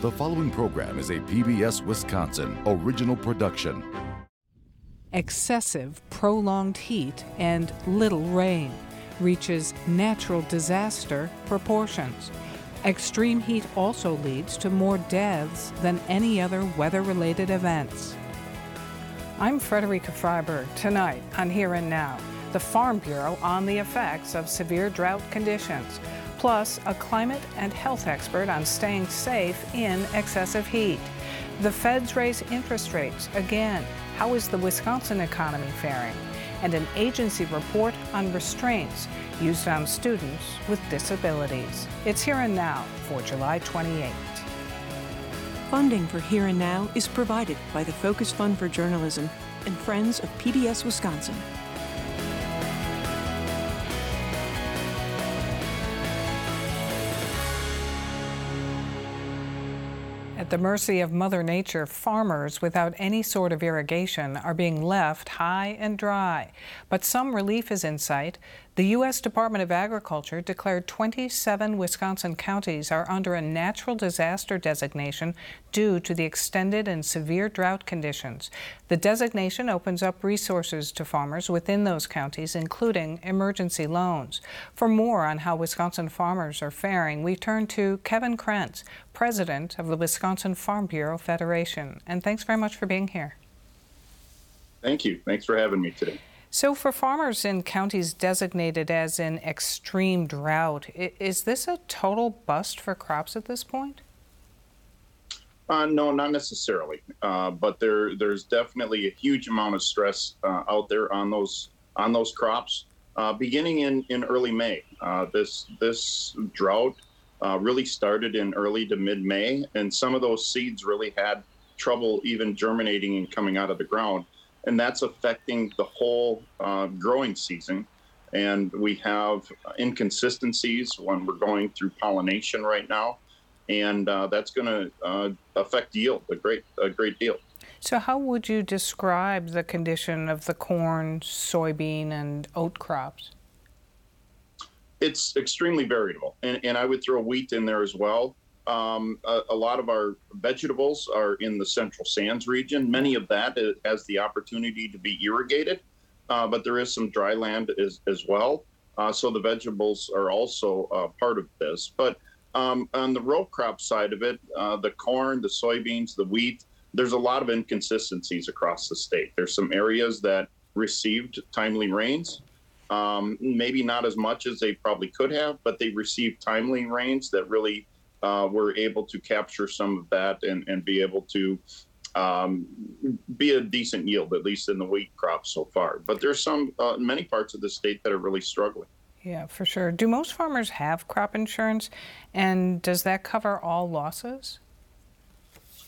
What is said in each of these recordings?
The following program is a PBS Wisconsin original production. Excessive, prolonged heat and little rain reaches natural disaster proportions. Extreme heat also leads to more deaths than any other weather related events. I'm Frederica Freiberg. Tonight on Here and Now, the Farm Bureau on the effects of severe drought conditions plus a climate and health expert on staying safe in excessive heat. The feds raise interest rates again. How is the Wisconsin economy faring? And an agency report on restraints used on students with disabilities. It's Here and Now for July 28. Funding for Here and Now is provided by the Focus Fund for Journalism and Friends of PBS Wisconsin. At the mercy of Mother Nature, farmers without any sort of irrigation are being left high and dry. But some relief is in sight. The U.S. Department of Agriculture declared 27 Wisconsin counties are under a natural disaster designation due to the extended and severe drought conditions. The designation opens up resources to farmers within those counties, including emergency loans. For more on how Wisconsin farmers are faring, we turn to Kevin Krentz, president of the Wisconsin Farm Bureau Federation. And thanks very much for being here. Thank you. Thanks for having me today. So, for farmers in counties designated as in extreme drought, is this a total bust for crops at this point? Uh, no, not necessarily. Uh, but there, there's definitely a huge amount of stress uh, out there on those on those crops. Uh, beginning in, in early May, uh, this this drought uh, really started in early to mid May, and some of those seeds really had trouble even germinating and coming out of the ground and that's affecting the whole uh, growing season. And we have inconsistencies when we're going through pollination right now, and uh, that's going to uh, affect yield a great a great deal. So, how would you describe the condition of the corn, soybean, and oat crops? It's extremely variable, and, and I would throw wheat in there as well. Um, a, a, lot of our vegetables are in the central sands region. Many of that has the opportunity to be irrigated, uh, but there is some dry land as, as well. Uh, so the vegetables are also uh, part of this. But um, on the row crop side of it, uh, the corn, the soybeans, the wheat, there's a lot of inconsistencies across the state. There's some areas that received timely rains, um, maybe not as much as they probably could have, but they received timely rains that really uh, we're able to capture some of that and, and be able to um, be a decent yield, at least in the wheat crop so far. But there's some, uh, many parts of the state that are really struggling. Yeah, for sure. Do most farmers have crop insurance, and does that cover all losses?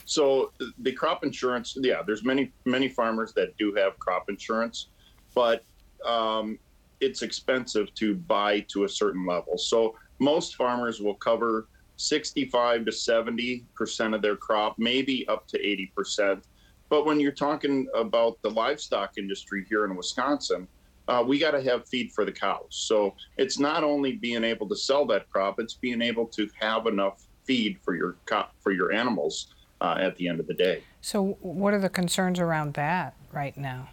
So the crop insurance, yeah, there's many many farmers that do have crop insurance, but um, it's expensive to buy to a certain level. So most farmers will cover 65 to 70 percent of their crop, maybe up to 80 percent. But when you're talking about the livestock industry here in Wisconsin, uh, we got to have feed for the cows. So it's not only being able to sell that crop; it's being able to have enough feed for your co- for your animals uh, at the end of the day. So, what are the concerns around that right now?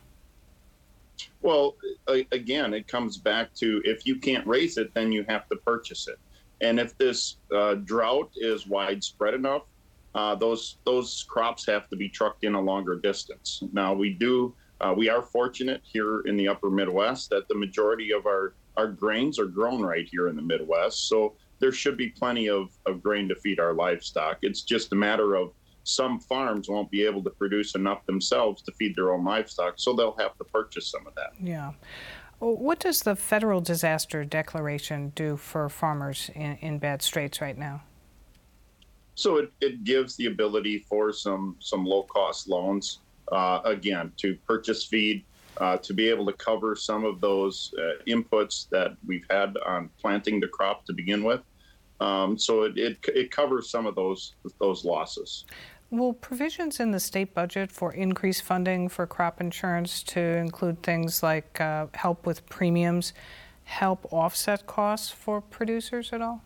Well, again, it comes back to if you can't raise it, then you have to purchase it. And if this uh, drought is widespread enough, uh, those those crops have to be trucked in a longer distance. Now we do uh, we are fortunate here in the Upper Midwest that the majority of our our grains are grown right here in the Midwest, so there should be plenty of, of grain to feed our livestock. It's just a matter of some farms won't be able to produce enough themselves to feed their own livestock, so they'll have to purchase some of that. Yeah. What does the federal disaster declaration do for farmers in, in bad straits right now? So it, it gives the ability for some some low cost loans uh, again to purchase feed, uh, to be able to cover some of those uh, inputs that we've had on planting the crop to begin with. Um, so it, it, it covers some of those those losses. Will provisions in the state budget for increased funding for crop insurance to include things like uh, help with premiums help offset costs for producers at all?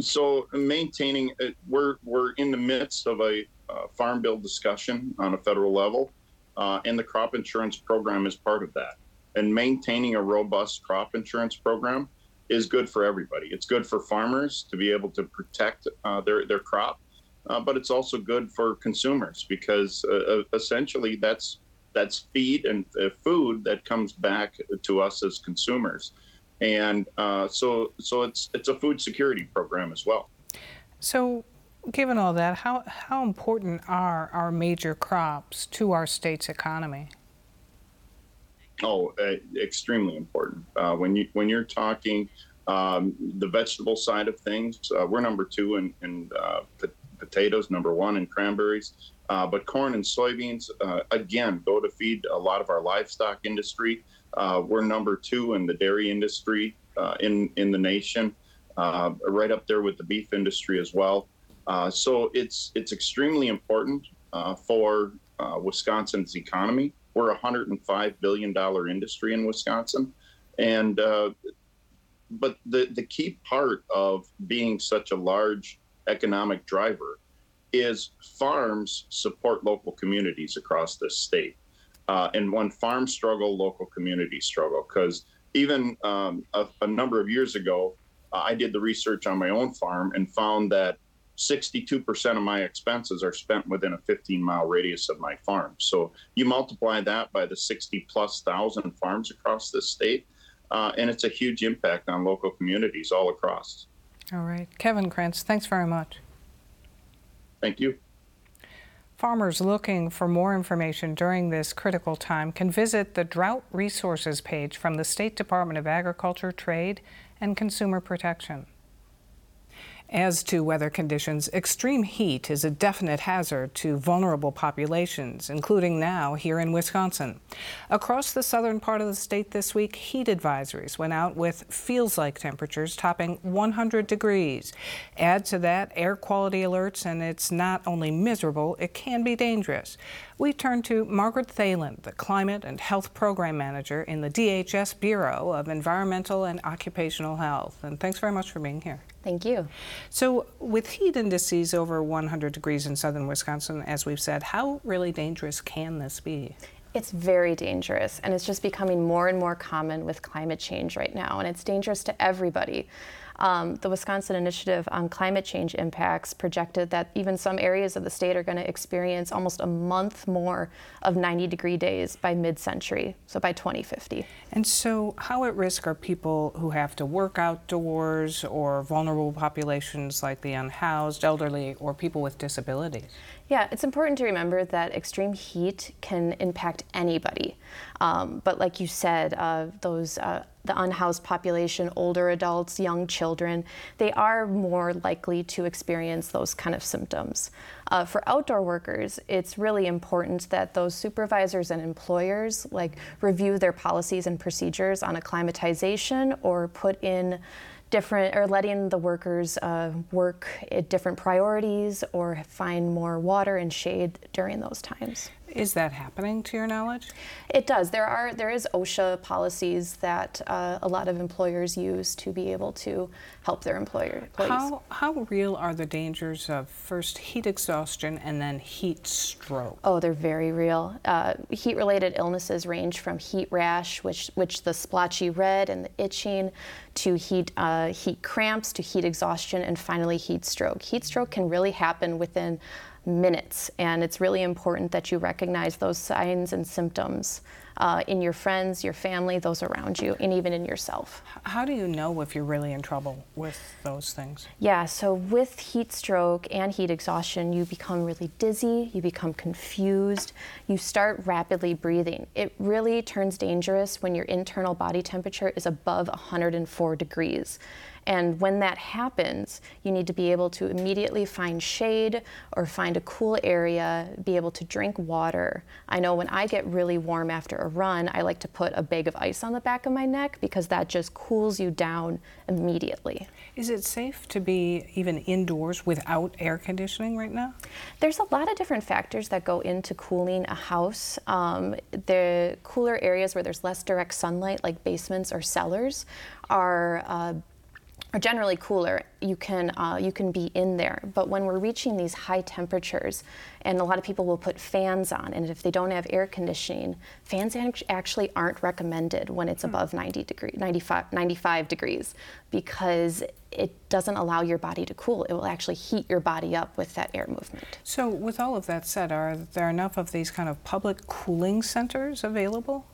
So maintaining, uh, we're we're in the midst of a uh, farm bill discussion on a federal level, uh, and the crop insurance program is part of that. And maintaining a robust crop insurance program is good for everybody. It's good for farmers to be able to protect uh, their their crop, uh, but it's also good for consumers because uh, essentially that's that's feed and food that comes back to us as consumers and uh, so so it's it's a food security program as well. So, given all that, how how important are our major crops to our state's economy? Oh, uh, extremely important. Uh, when you when you're talking um, the vegetable side of things, uh, we're number two in, in uh, potatoes, number one and cranberries. Uh, but corn and soybeans, again, go to feed a lot of our livestock industry. Uh, we're number two in the dairy industry uh, in in the nation, uh, right up there with the beef industry as well. Uh, so it's it's extremely important uh, for uh, Wisconsin's economy. We're a 105 billion dollar industry in Wisconsin, and but the the key part of being such a large economic driver is farms support local communities across this state. Uh, and when farms struggle, local communities struggle. Because even um, a, a, number of years ago, uh, I did the research on my own farm and found that 62% of my expenses are spent within a 15 mile radius of my farm. So you multiply that by the 60 plus thousand farms across this state, uh, and it's a huge impact on local communities all across. All right. Kevin Krentz, thanks very much. Thank you. Farmers looking for more information during this critical time can visit the Drought Resources page from the State Department of Agriculture, Trade, and Consumer Protection. As to weather conditions, extreme heat is a definite hazard to vulnerable populations, including now here in Wisconsin. Across the southern part of the state this week, heat advisories went out with feels like temperatures topping 100 degrees. Add to that air quality alerts, and it's not only miserable, it can be dangerous. We turn to Margaret Thelen, the Climate and Health Program Manager in the DHS Bureau of Environmental and Occupational Health. And thanks very much for being here. Thank you. So, with heat indices over 100 degrees in southern Wisconsin, as we've said, how really dangerous can this be? It's very dangerous, and it's just becoming more and more common with climate change right now, and it's dangerous to everybody. Um, the Wisconsin Initiative on Climate Change Impacts projected that even some areas of the state are going to experience almost a month more of 90 degree days by mid century, so by 2050. And so, how at risk are people who have to work outdoors or vulnerable populations like the unhoused, elderly, or people with disabilities? Yeah, it's important to remember that extreme heat can impact anybody. Um, but like you said, uh, those uh, the unhoused population, older adults, young children, they are more likely to experience those kind of symptoms. Uh, for outdoor workers, it's really important that those supervisors and employers like review their policies and procedures on acclimatization or put in different or letting the workers uh, work at different priorities or find more water and shade during those times. Is that happening to your knowledge? It does. There are there is OSHA policies that uh, a lot of employers use to be able to help their employer employees. How how real are the dangers of first heat exhaustion and then heat stroke? Oh, they're very real. Uh, heat related illnesses range from heat rash, which which the splotchy red and the itching, to heat uh, heat cramps, to heat exhaustion, and finally heat stroke. Heat stroke can really happen within minutes. And it's really important that you recognize those signs and symptoms uh, in your friends, your family, those around you, and even in yourself. How do you know if you're really in trouble with those things? Yeah, so with heat stroke and heat exhaustion, you become really dizzy, you become confused, you start rapidly breathing. It really turns dangerous when your internal body temperature is above 104 degrees. And when that happens, you need to be able to immediately find shade or find a cool area, be able to drink water. I know when I get really warm after a run, I like to put a bag of ice on the back of my neck because that just cools you down immediately. Is it safe to be even indoors without air conditioning right now? There's a lot of different factors that go into cooling a house. Um, the cooler areas where there's less direct sunlight, like basements or cellars, are uh, are generally cooler, you can uh, you can be in there. But when we're reaching these high temperatures, and a lot of people will put fans on, and if they don't have air conditioning, fans actually aren't recommended when it's hmm. above 90 degree, 95, 95 degrees, because it doesn't allow your body to cool. It will actually heat your body up with that air movement. So, with all of that said, are there enough of these kind of public cooling centers available?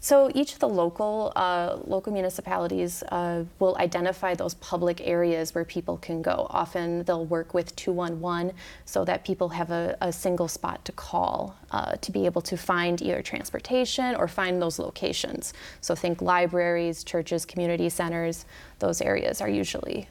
So each of the local uh, local municipalities uh, will identify those public areas where people can go. Often they'll work with 211 so that people have a, a single spot to call uh, to be able to find either transportation or find those locations. So think libraries, churches, community centers. Those areas are usually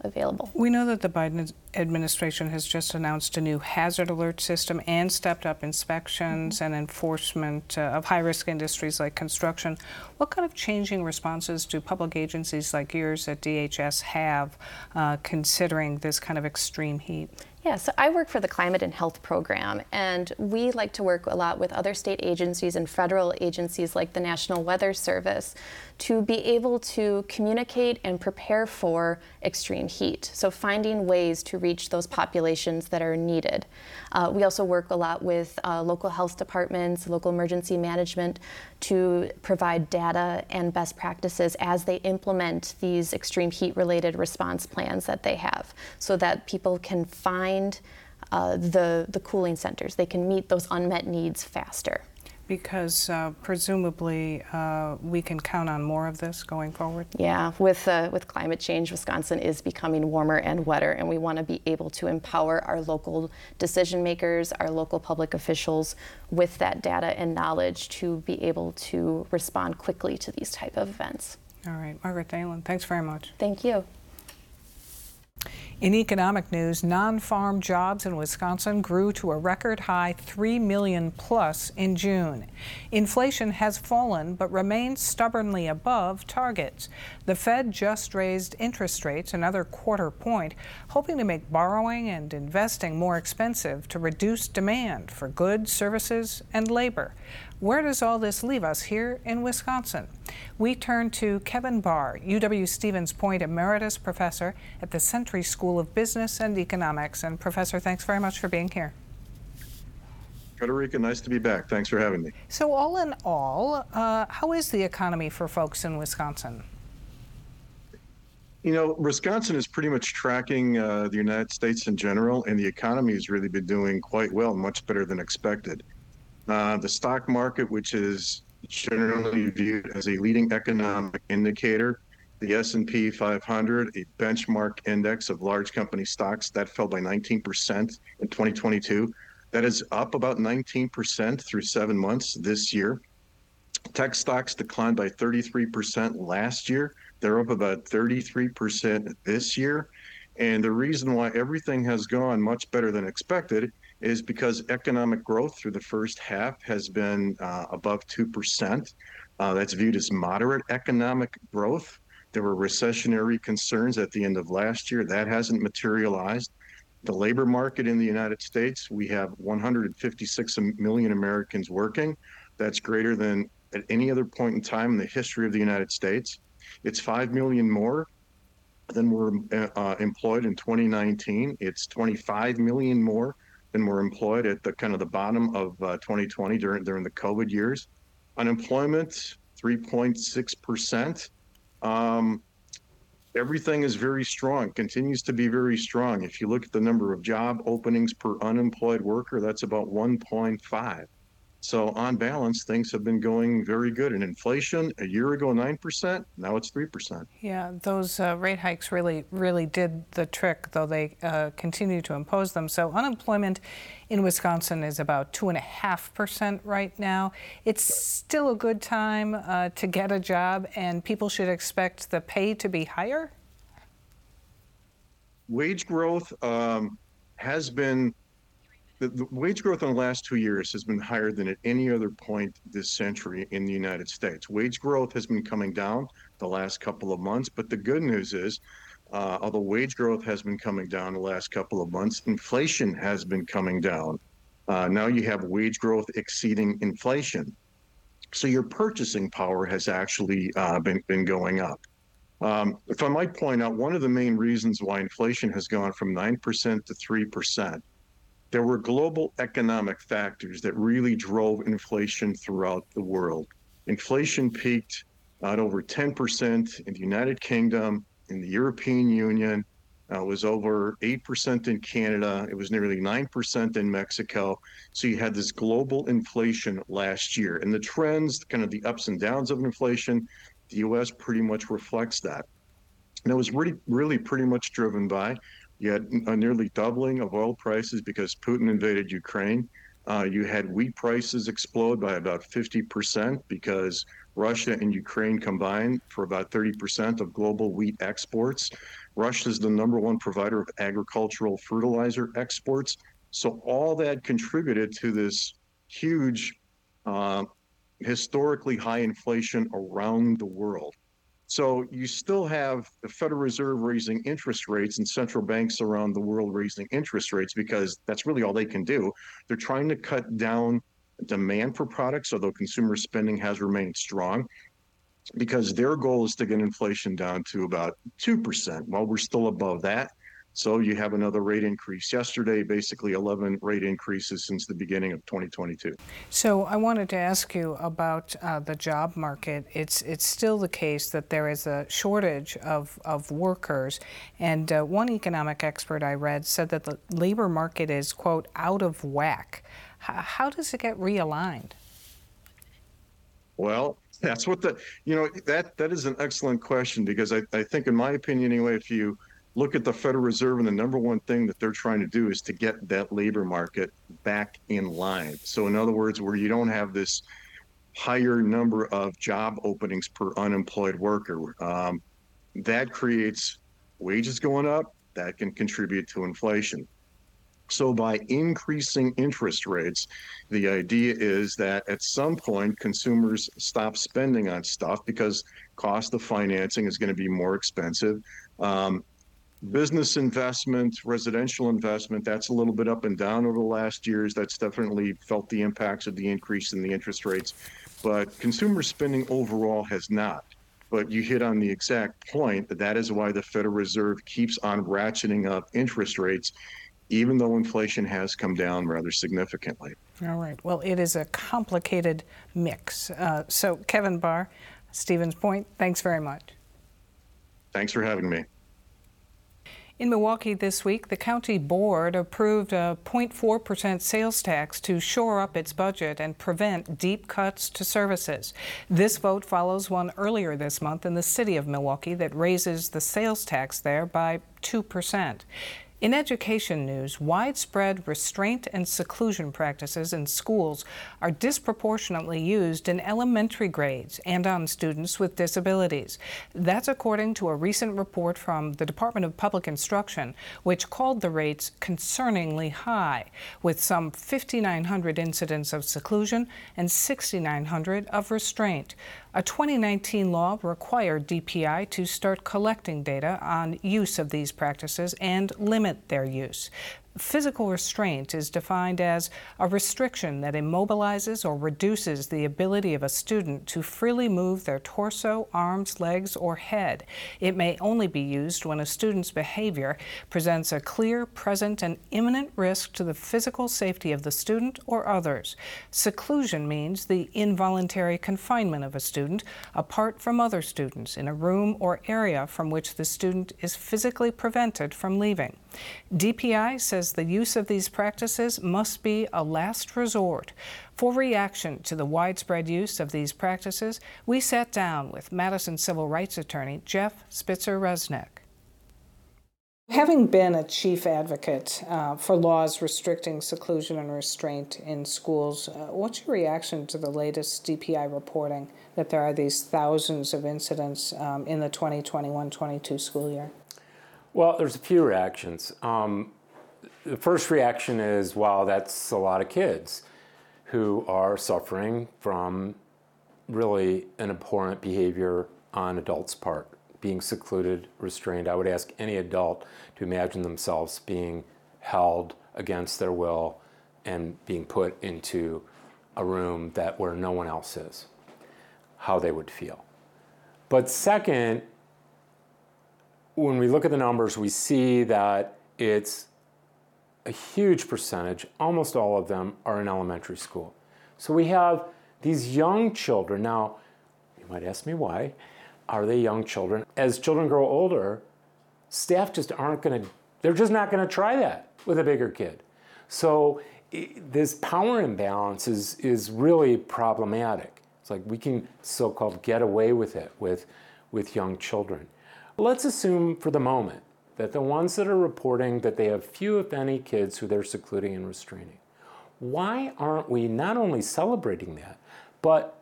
available. We know that the Biden administration has just announced a new hazard alert system and stepped up inspections mm-hmm. and enforcement uh, of high risk industries like construction. What kind of changing responses do public agencies like yours at DHS have uh, considering this kind of extreme heat? Yeah, so I work for the Climate and Health Program, and we like to work a lot with other state agencies and federal agencies like the National Weather Service to be able to communicate and prepare for extreme heat. So, finding ways to reach those populations that are needed. Uh, we also work a lot with uh, local health departments, local emergency management to provide data and best practices as they implement these extreme heat related response plans that they have so that people can find uh, the, the cooling centers. They can meet those unmet needs faster because uh, presumably uh, we can count on more of this going forward? Yeah, with, uh, with climate change, Wisconsin is becoming warmer and wetter, and we want to be able to empower our local decision makers, our local public officials with that data and knowledge to be able to respond quickly to these type of events. All right, Margaret Thelen, thanks very much. Thank you. In economic news, non farm jobs in Wisconsin grew to a record high 3 million plus in June. Inflation has fallen but remains stubbornly above targets. The Fed just raised interest rates another quarter point, hoping to make borrowing and investing more expensive to reduce demand for goods, services, and labor. Where does all this leave us here in Wisconsin? We turn to Kevin Behr, UW Stevens Point Emeritus Professor at the Sentry School of Business and Economics. And Professor, thanks very much for being here. Frederica, nice to be back. Thanks for having me. So, all in all, uh, how is the economy for folks in Wisconsin? You know, Wisconsin is pretty much tracking uh, the United States in general, and the economy has really been doing quite well, much better than expected. Uh, the stock market, which is generally viewed as a leading economic indicator, the S&P 500, a benchmark index of large company stocks, that fell by 19% in 2022. That is up about 19% through seven months this year. Tech stocks declined by 33% last year. They're up about 33% this year. And the reason why everything has gone much better than expected is because economic growth through the first half has been uh, above 2%. Uh, that's viewed as moderate economic growth. There were recessionary concerns at the end of last year. That hasn't materialized. The labor market in the United States, we have 156 million Americans working. That's greater than at any other point in time in the history of the United States. It's 5 million more than were uh, employed in 2019. It's 25 million more than were employed at the kind of the bottom of uh, 2020 during during the COVID years. Unemployment 3.6 percent. Um, everything is very strong, continues to be very strong. If you look at the number of job openings per unemployed worker, that's about 1.5. So on balance, things have been going very good. And inflation a year ago, 9%, now it's 3%. Yeah, those uh, rate hikes really, really did the trick, though they uh, continue to impose them. So unemployment in Wisconsin is about 2.5% right now. It's still a good time uh, to get a job, and people should expect the pay to be higher? Wage growth um, has been the, the, wage growth in the last two years has been higher than at any other point this century in the United States. Wage growth has been coming down the last couple of months, but the good news is, uh, although wage growth has been coming down the last couple of months, inflation has been coming down. Uh, now you have wage growth exceeding inflation. So your purchasing power has actually uh, been, been going up. Um, if I might point out, one of the main reasons why inflation has gone from 9% to 3%, there were global economic factors that really drove inflation throughout the world. Inflation peaked at over 10% in the United Kingdom, in the European Union, uh, was over 8% in Canada. It was nearly 9% in Mexico. So you had this global inflation last year. And the trends, kind of the ups and downs of inflation, the US pretty much reflects that. And it was really, really pretty much driven by you had a nearly doubling of oil prices because Putin invaded Ukraine. Uh, you had wheat prices explode by about 50% because Russia and Ukraine combined for about 30% of global wheat exports. Russia is the number one provider of agricultural fertilizer exports. So all that contributed to this huge, uh, historically high inflation around the world. So you still have the Federal Reserve raising interest rates and central banks around the world raising interest rates because that's really all they can do. They're trying to cut down demand for products, although consumer spending has remained strong because their goal is to get inflation down to about 2%. While we're still above that, so you have another rate increase yesterday, basically 11 rate increases since the beginning of 2022. So I wanted to ask you about uh, the job market. It's it's still the case that there is a shortage of, of workers, and uh, one economic expert I read said that the labor market is quote out of whack. H- how does it get realigned? Well, that's what the you know that that is an excellent question because I, I think in my opinion anyway if you look at the Federal Reserve, and the number one thing that they're trying to do is to get that labor market back in line. So, in other words, where you don't have this higher number of job openings per unemployed worker, um, that creates wages going up, that can contribute to inflation. So, by increasing interest rates, the idea is that at some point consumers stop spending on stuff because cost of financing is going to be more expensive. Um, business investment, residential investment, that's a little bit up and down over the last years. That's definitely felt the impacts of the increase in the interest rates. But consumer spending overall has not. But you hit on the exact point that that is why the Federal Reserve keeps on ratcheting up interest rates, even though inflation has come down rather significantly. All right. Well, it is a complicated mix. Uh, so, Kevin Behr, Stevens Point, thanks very much. Thanks for having me. In Milwaukee this week, the county board approved a 0.4% sales tax to shore up its budget and prevent deep cuts to services. This vote follows one earlier this month in the city of Milwaukee that raises the sales tax there by 2%. In education news, widespread restraint and seclusion practices in schools are disproportionately used in elementary grades and on students with disabilities. That's according to a recent report from the Department of Public Instruction, which called the rates concerningly high, with some 5,900 incidents of seclusion and 6,900 of restraint. A 2019 law required DPI to start collecting data on use of these practices and limit their use. Physical restraint is defined as a restriction that immobilizes or reduces the ability of a student to freely move their torso, arms, legs, or head. It may only be used when a student's behavior presents a clear, present, and imminent risk to the physical safety of the student or others. Seclusion means the involuntary confinement of a student apart from other students in a room or area from which the student is physically prevented from leaving. DPI says the use of these practices must be a last resort. For reaction to the widespread use of these practices, we sat down with Madison civil rights attorney Jeff Spitzer Resnick. Having been a chief advocate uh, for laws restricting seclusion and restraint in schools, uh, what's your reaction to the latest DPI reporting that there are these thousands of incidents um, in the 2021 22 school year? Well, there's a few reactions. Um, the first reaction is, wow, that's a lot of kids who are suffering from really an abhorrent behavior on adults' part, being secluded, restrained. I would ask any adult to imagine themselves being held against their will and being put into a room that where no one else is, how they would feel. But second, when we look at the numbers, we see that it's a huge percentage, almost all of them are in elementary school. So we have these young children. Now, you might ask me why. Are they young children? As children grow older, staff just aren't going to, they're just not going to try that with a bigger kid. So this power imbalance is, is really problematic. It's like we can so called get away with it with, with young children. Let's assume for the moment that the ones that are reporting that they have few, if any, kids who they're secluding and restraining. Why aren't we not only celebrating that, but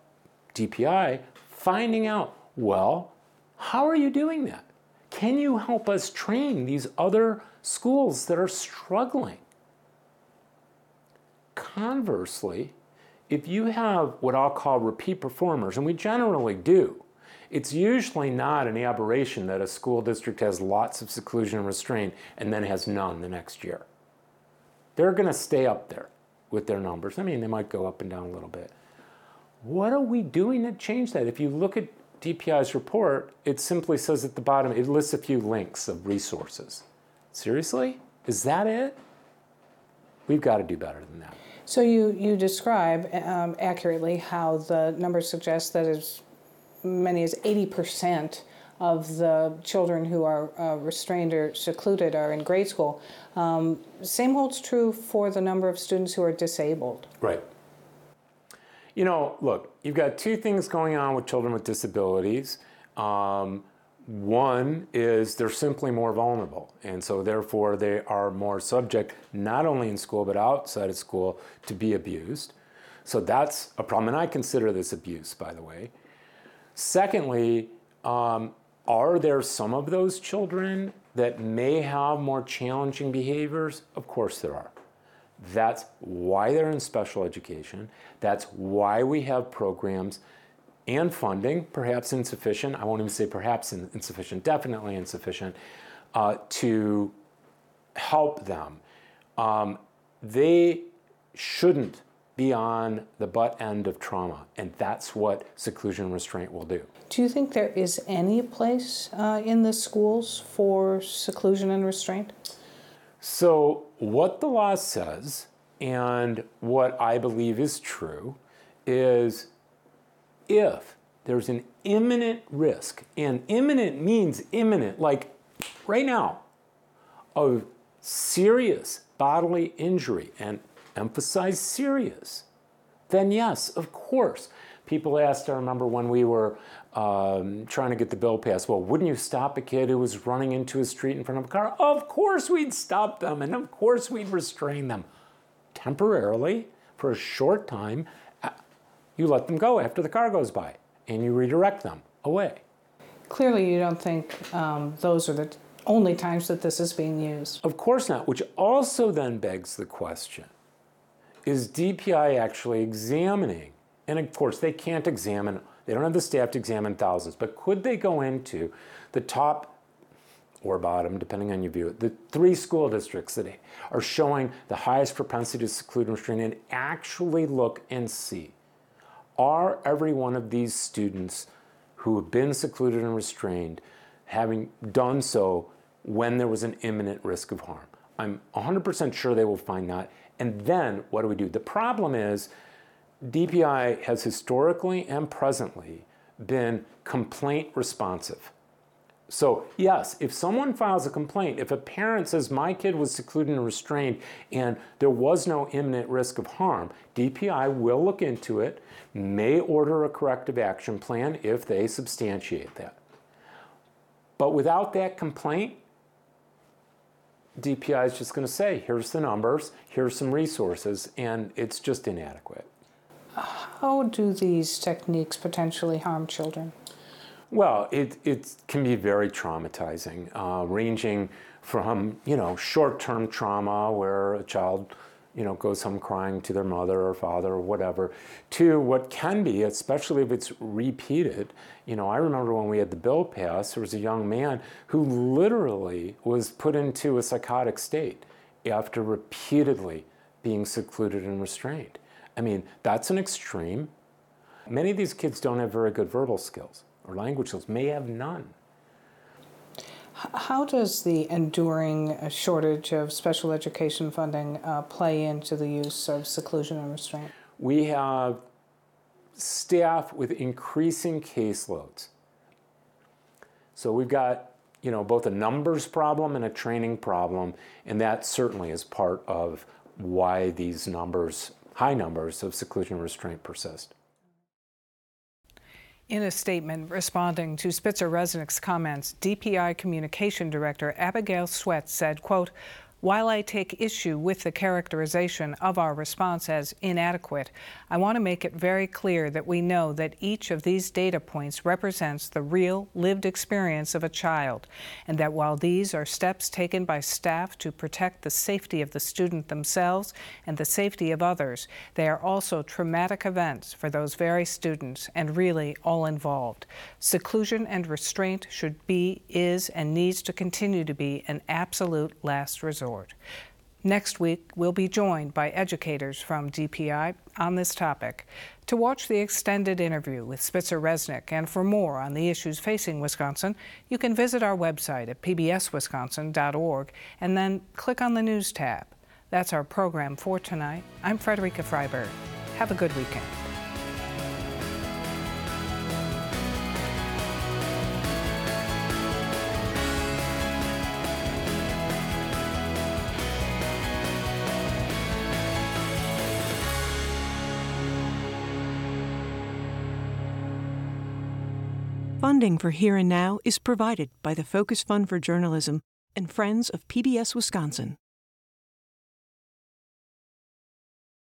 DPI finding out, well, how are you doing that? Can you help us train these other schools that are struggling? Conversely, if you have what I'll call repeat performers, and we generally do, it's usually not an aberration that a school district has lots of seclusion and restraint and then has none the next year. They're going to stay up there with their numbers. I mean, they might go up and down a little bit. What are we doing to change that? If you look at DPI's report, it simply says at the bottom, it lists a few links of resources. Seriously? Is that it? We've got to do better than that. So you, you describe um, accurately how the numbers suggest that as many as 80% of the children who are uh, restrained or secluded are in grade school. Um, same holds true for the number of students who are disabled. Right. You know, look, you've got two things going on with children with disabilities. Um, one is they're simply more vulnerable, and so therefore they are more subject, not only in school but outside of school, to be abused. So that's a problem, and I consider this abuse, by the way. Secondly, um, are there some of those children that may have more challenging behaviors? Of course there are. That's why they're in special education. That's why we have programs and funding, perhaps insufficient. I won't even say perhaps insufficient, definitely insufficient, uh, to help them. Um, they shouldn't be on the butt end of trauma, and that's what seclusion restraint will do. Do you think there is any place uh, in the schools for seclusion and restraint? So, what the law says, and what I believe is true, is if there's an imminent risk, and imminent means imminent, like right now, of serious bodily injury, and emphasize serious, then yes, of course. People asked, I remember when we were um, trying to get the bill passed, well, wouldn't you stop a kid who was running into a street in front of a car? Of course we'd stop them, and of course we'd restrain them. Temporarily, for a short time, you let them go after the car goes by, and you redirect them away. Clearly, you don't think um, those are the only times that this is being used. Of course not, which also then begs the question is DPI actually examining? And of course, they can't examine, they don't have the staff to examine thousands, but could they go into the top or bottom, depending on your view, the three school districts that are showing the highest propensity to seclude and restrain and actually look and see are every one of these students who have been secluded and restrained having done so when there was an imminent risk of harm? I'm 100% sure they will find that. And then what do we do? The problem is DPI has historically and presently been complaint responsive. So, yes, if someone files a complaint, if a parent says my kid was secluded and restrained and there was no imminent risk of harm, DPI will look into it, may order a corrective action plan if they substantiate that. But without that complaint, DPI is just going to say, here's the numbers, here's some resources, and it's just inadequate. How do these techniques potentially harm children? Well, it, it can be very traumatizing, uh, ranging from, you know, short-term trauma where a child you know, goes home crying to their mother or father or whatever, to what can be, especially if it's repeated. You know, I remember when we had the bill passed, there was a young man who literally was put into a psychotic state after repeatedly being secluded and restrained. I mean, that's an extreme. Many of these kids don't have very good verbal skills or language skills, may have none. How does the enduring shortage of special education funding uh, play into the use of seclusion and restraint? We have staff with increasing caseloads. So we've got, you know, both a numbers problem and a training problem, and that certainly is part of why these numbers, high numbers of seclusion and restraint persist. In a statement responding to Spitzer Resnick's comments, DPI Communication Director Abigail Swetz said, quote, while I take issue with the characterization of our response as inadequate, I want to make it very clear that we know that each of these data points represents the real lived experience of a child, and that while these are steps taken by staff to protect the safety of the student themselves and the safety of others, they are also traumatic events for those very students and really all involved. Seclusion and restraint should be, is, and needs to continue to be an absolute last resort. Next week, we'll be joined by educators from DPI on this topic. To watch the extended interview with Spitzer Resnick and for more on the issues facing Wisconsin, you can visit our website at pbswisconsin.org and then click on the News tab. That's our program for tonight. I'm Frederica Freiberg. Have a good weekend. Funding for Here and Now is provided by the Focus Fund for Journalism and Friends of PBS Wisconsin.